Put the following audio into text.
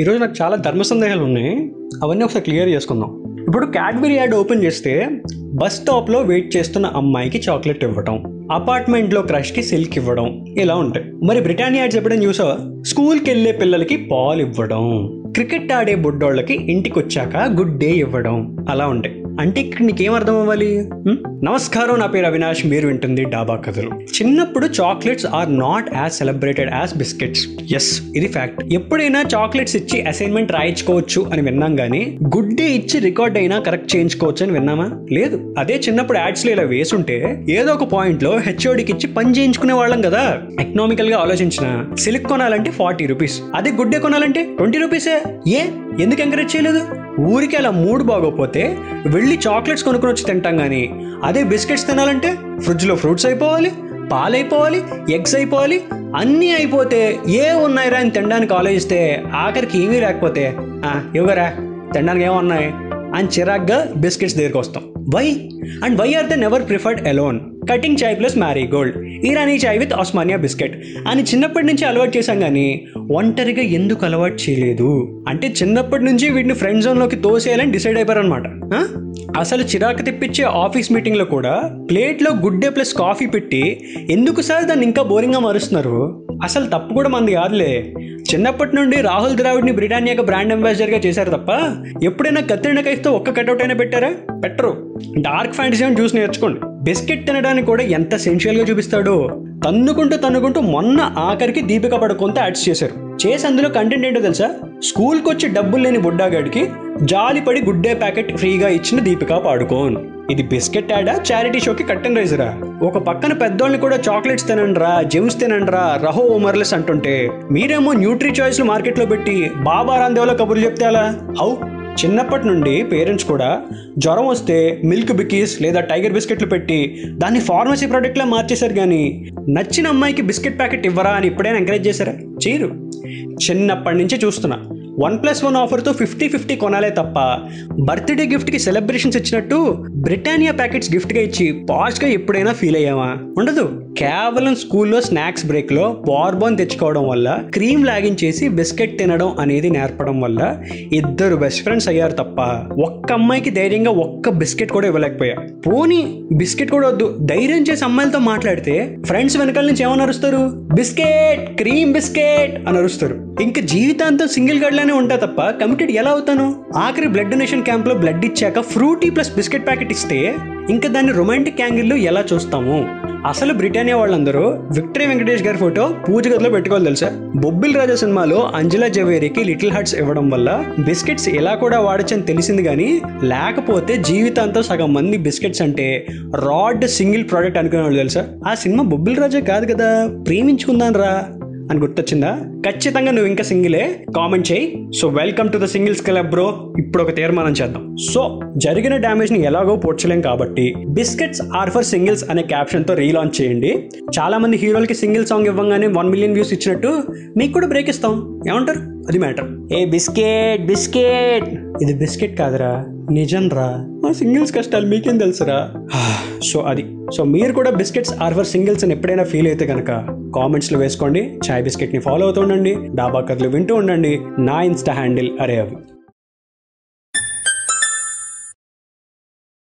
ఈరోజు నాకు చాలా ధర్మ సందేహాలు ఉన్నాయి. అవన్నీ ఒకసారి క్లియర్ చేసుకుందాం. ఇప్పుడు క్యాడ్బరీ యాడ్ ఓపెన్ చేస్తే బస్ స్టాప్లో వెయిట్ చేస్తున్న అమ్మాయికి చాక్లెట్ ఇవ్వడం అపార్ట్మెంట్లో క్రష్కి సిల్క్ ఇవ్వడం ఇలా ఉంటాయి. మరి బ్రిటానియా యాడ్స్ ఎప్పుడైనా చూసావా? స్కూల్కి వెళ్ళే పిల్లలకి పాలు ఇవ్వడం క్రికెట్ ఆడే బుడ్డోళ్ళకి ఇంటికి వచ్చాక గుడ్ డే ఇవ్వడం అలా ఉంటాయి. అంటే ఇక్కడ నీకేం అర్థం అవ్వాలి నమస్కారం నా పేరు అవినాష్. మీరు వింటుంది డాబా కథలు. చిన్నప్పుడు chocolates are not as celebrated as biscuits. Yes ఇది ఫ్యాక్ట్ ఎప్పుడైనా చాక్లెట్స్ ఇచ్చి అసైన్మెంట్ రాయించుకోవచ్చు అని విన్నాం కానీ గుడ్ డే ఇచ్చి రికార్డ్ అయినా కరెక్ట్ చేయించుకోవచ్చు అని విన్నామా? లేదు. అదే చిన్నప్పుడు యాడ్స్లో ఇలా వేసుంటే ఏదో ఒక పాయింట్లో హెచ్ఓడికి ఇచ్చి పని చేయించుకునే వాళ్ళం కదా. ఎకనామికల్గా ఆలోచించిన సిల్క్ కొనాలంటే ఫార్టీ రూపీస్ అదే గుడ్ డే కొనాలంటే ట్వంటీ రూపీసే ఏ? ఎందుకు ఎంకరేజ్ చేయలేదు? ఊరికి అలా మూడు బాగోపోతే వెళ్ళి చాక్లెట్స్ కొనుక్కొని వచ్చి తింటాం కానీ అదే బిస్కెట్స్ తినాలంటే ఫ్రిడ్జ్లో ఫ్రూట్స్ అయిపోవాలి పాలు అయిపోవాలి ఎగ్స్ అయిపోవాలి అన్నీ అయిపోతే ఏ ఉన్నాయిరా అని తినడానికి ఆలోచిస్తే ఆఖరికి ఏమీ లేకపోతే "ఆ, ఇవ్వరా తినడానికి ఏమున్నాయి అని చిరాగ్గా బిస్కెట్స్ దగ్గరికి వస్తాం. Why and why are they never preferred alone cutting chai plus Marie Gold Irani chai with Osmania biscuit అని చిన్నప్పటి నుంచి అలవాటు చేశాం కానీ ఒంటరిగా ఎందుకు అలవాటు చేయలేదు? అంటే చిన్నప్పటి నుంచి వీటిని ఫ్రెండ్ జోన్లోకి తోసేయాలని డిసైడ్ అయిపోయారనమాట అసలు చిరాకు తెప్పించే ఆఫీస్ మీటింగ్లో కూడా ప్లేట్లో గుడ్ డే ప్లస్ కాఫీ పెట్టి ఎందుకు సార్ దాన్ని ఇంకా బోరింగ్గా మారుస్తున్నారు? అసలు తప్పు కూడా మంది కాదులే. చిన్నప్పటి నుండి రాహుల్ ద్రావిడ్ని బ్రిటానియాకి బ్రాండ్ అంబాసిడర్గా చేశారు తప్ప ఎప్పుడైనా కత్తిరిన కైఫ్తో ఒక్క కట్అవుట్ అయినా పెట్టారా? పెట్టరు. డార్క్ ఫ్యాంటసీ అని చూసి నేర్చుకోండి. బిస్కెట్ తినడానికి కూడా ఎంత సెన్షియల్గా చూపిస్తాడో. తన్నుకుంటూ తన్నుకుంటూ మొన్న ఆఖరికి దీపిక పడుకుంటూ యాడ్స్ చేశారు. చేసి అందులో కంటెంట్ ఏంటో తెలుసా? స్కూల్కి వచ్చి డబ్బులు లేని బుడ్డాగాడికి జాలిపడి గుడ్డే ప్యాకెట్ ఫ్రీగా ఇచ్చిన దీపిక పాడుకోన్. ఇది బిస్కెట్ యాడా చారిటీ షోకి కట్టెన్ రైజరా? ఒక పక్కన పెద్దోళ్ళని కూడా చాక్లెట్స్ తినండ్రా జెమ్స్ తినండ్రా రహో ఓమర్లెస్ అంటుంటే మీరేమో న్యూట్రీ చాయిస్లు మార్కెట్లో పెట్టి బాబా రాందేవ్లో కబుర్లు చెప్తే అలా హౌ? చిన్నప్పటి నుండి పేరెంట్స్ కూడా జ్వరం వస్తే మిల్క్ బికీస్ లేదా టైగర్ బిస్కెట్లు పెట్టి దాన్ని ఫార్మసీ ప్రోడక్ట్లా మార్చేశారు కానీ నచ్చిన అమ్మాయికి బిస్కెట్ ప్యాకెట్ ఇవ్వరా అని ఇప్పుడైనా ఎంకరేజ్ చేశారా? చేయరు చిన్నప్పటి నుంచి చూస్తున్నా. వన్ ప్లస్ వన్ ఆఫర్తో ఫిఫ్టీ ఫిఫ్టీ కొనాలే తప్ప బర్త్డే గిఫ్ట్కి సెలబ్రేషన్స్ ఇచ్చినట్టు బ్రిటానియా ప్యాకెట్స్ గిఫ్ట్గా ఇచ్చి పాష్గా ఎప్పుడైనా ఫీల్ అయ్యామా ఉండదు. కేవలం స్కూల్లో స్నాక్స్ బ్రేక్లో బార్బోన్ తెచ్చుకోవడం వల్ల క్రీమ్ లాగించేసి బిస్కెట్ తినడం అనేది నేర్పడం వల్ల ఇద్దరు బెస్ట్ ఫ్రెండ్స్ అయ్యారు తప్ప ఒక్క అమ్మాయికి ధైర్యంగా ఒక్క బిస్కెట్ కూడా ఇవ్వలేకపోయా. పోనీ బిస్కెట్ కూడా వద్దు. ధైర్యం చేసి అమ్మాయిలతో మాట్లాడితే ఫ్రెండ్స్ వెనకాల నుంచి ఏమని అరుస్తారు? బిస్కెట్ క్రీమ్ బిస్కెట్ అని అరుస్తారు. ఇంకా జీవితాంతం సింగిల్ గడ్లానే ఉంటా తప్ప కమిటెడ్ ఎలా అవుతాను? ఆఖరి బ్లడ్ డొనేషన్ క్యాంప్లో బ్లడ్ ఇచ్చాక ఫ్రూటీ ప్లస్ బిస్కెట్ ప్యాకెట్ ఇస్తే ఇంకా దాన్ని రొమాంటిక్ యాంగిల్లో ఎలా చూస్తాము? అసలు బ్రిటానియా వాళ్ళందరూ విక్టరీ వెంకటేష్ గారి ఫోటో పూజ గదిలో పెట్టుకోవాలి తెలుసా? బొబ్బిల్ రాజా సినిమాలో అంజలా జవేరికి లిటిల్ హార్ట్స్ ఇవ్వడం వల్ల బిస్కెట్స్ ఎలా కూడా వాడచ్చని తెలిసింది కానీ లేకపోతే జీవితాంతం సగం మంది బిస్కెట్స్ అంటే రాడ్ సింగిల్ ప్రోడక్ట్ అనుకునే వాళ్ళు తెలుసా? ఆ సినిమా బొబ్బిల్ రాజా కాదు కదా? ప్రేమించుకుందాం రా అని గుర్తొచ్చిందా? ఖచ్చితంగా నువ్వు ఇంకా సింగిలే. కామెంట్ చేయి. So welcome to the singles club bro. ఇప్పుడు ఒక తీర్మానం చేద్దాం. సో జరిగిన డ్యామేజ్ని ఎలాగో పోడ్చలేం కాబట్టి బిస్కెట్స్ ఆర్ ఫర్ సింగిల్స్ అనే క్యాప్షన్తో రీలాంచ్ చేయండి. చాలా మంది హీరోలకి సింగిల్ సాంగ్ ఇవ్వగానే వన్ మిలియన్ వ్యూస్ ఇచ్చినట్టు మీకు కూడా బ్రేక్ ఇస్తాం. ఏమంటారు? అది మ్యాటర్. ఏ బిస్కెట్ బిస్కెట్. ఇది బిస్కెట్ కాదురా. నిజం రా మా సింగిల్స్ కష్టాలు మీకేం తెలుసురా? సో అది. సో మీరు కూడా బిస్కెట్స్ ఆర్ ఫర్ సింగిల్స్ అని ఎప్పుడైనా ఫీల్ అయితే కనుక కామెంట్స్లో వేసుకోండి. చాయ్ బిస్కెట్ని ఫాలో అవుతూ ఉండండి. డాబా కథలు వింటూ ఉండండి. నా ఇన్స్టా హ్యాండిల్ అరే అవి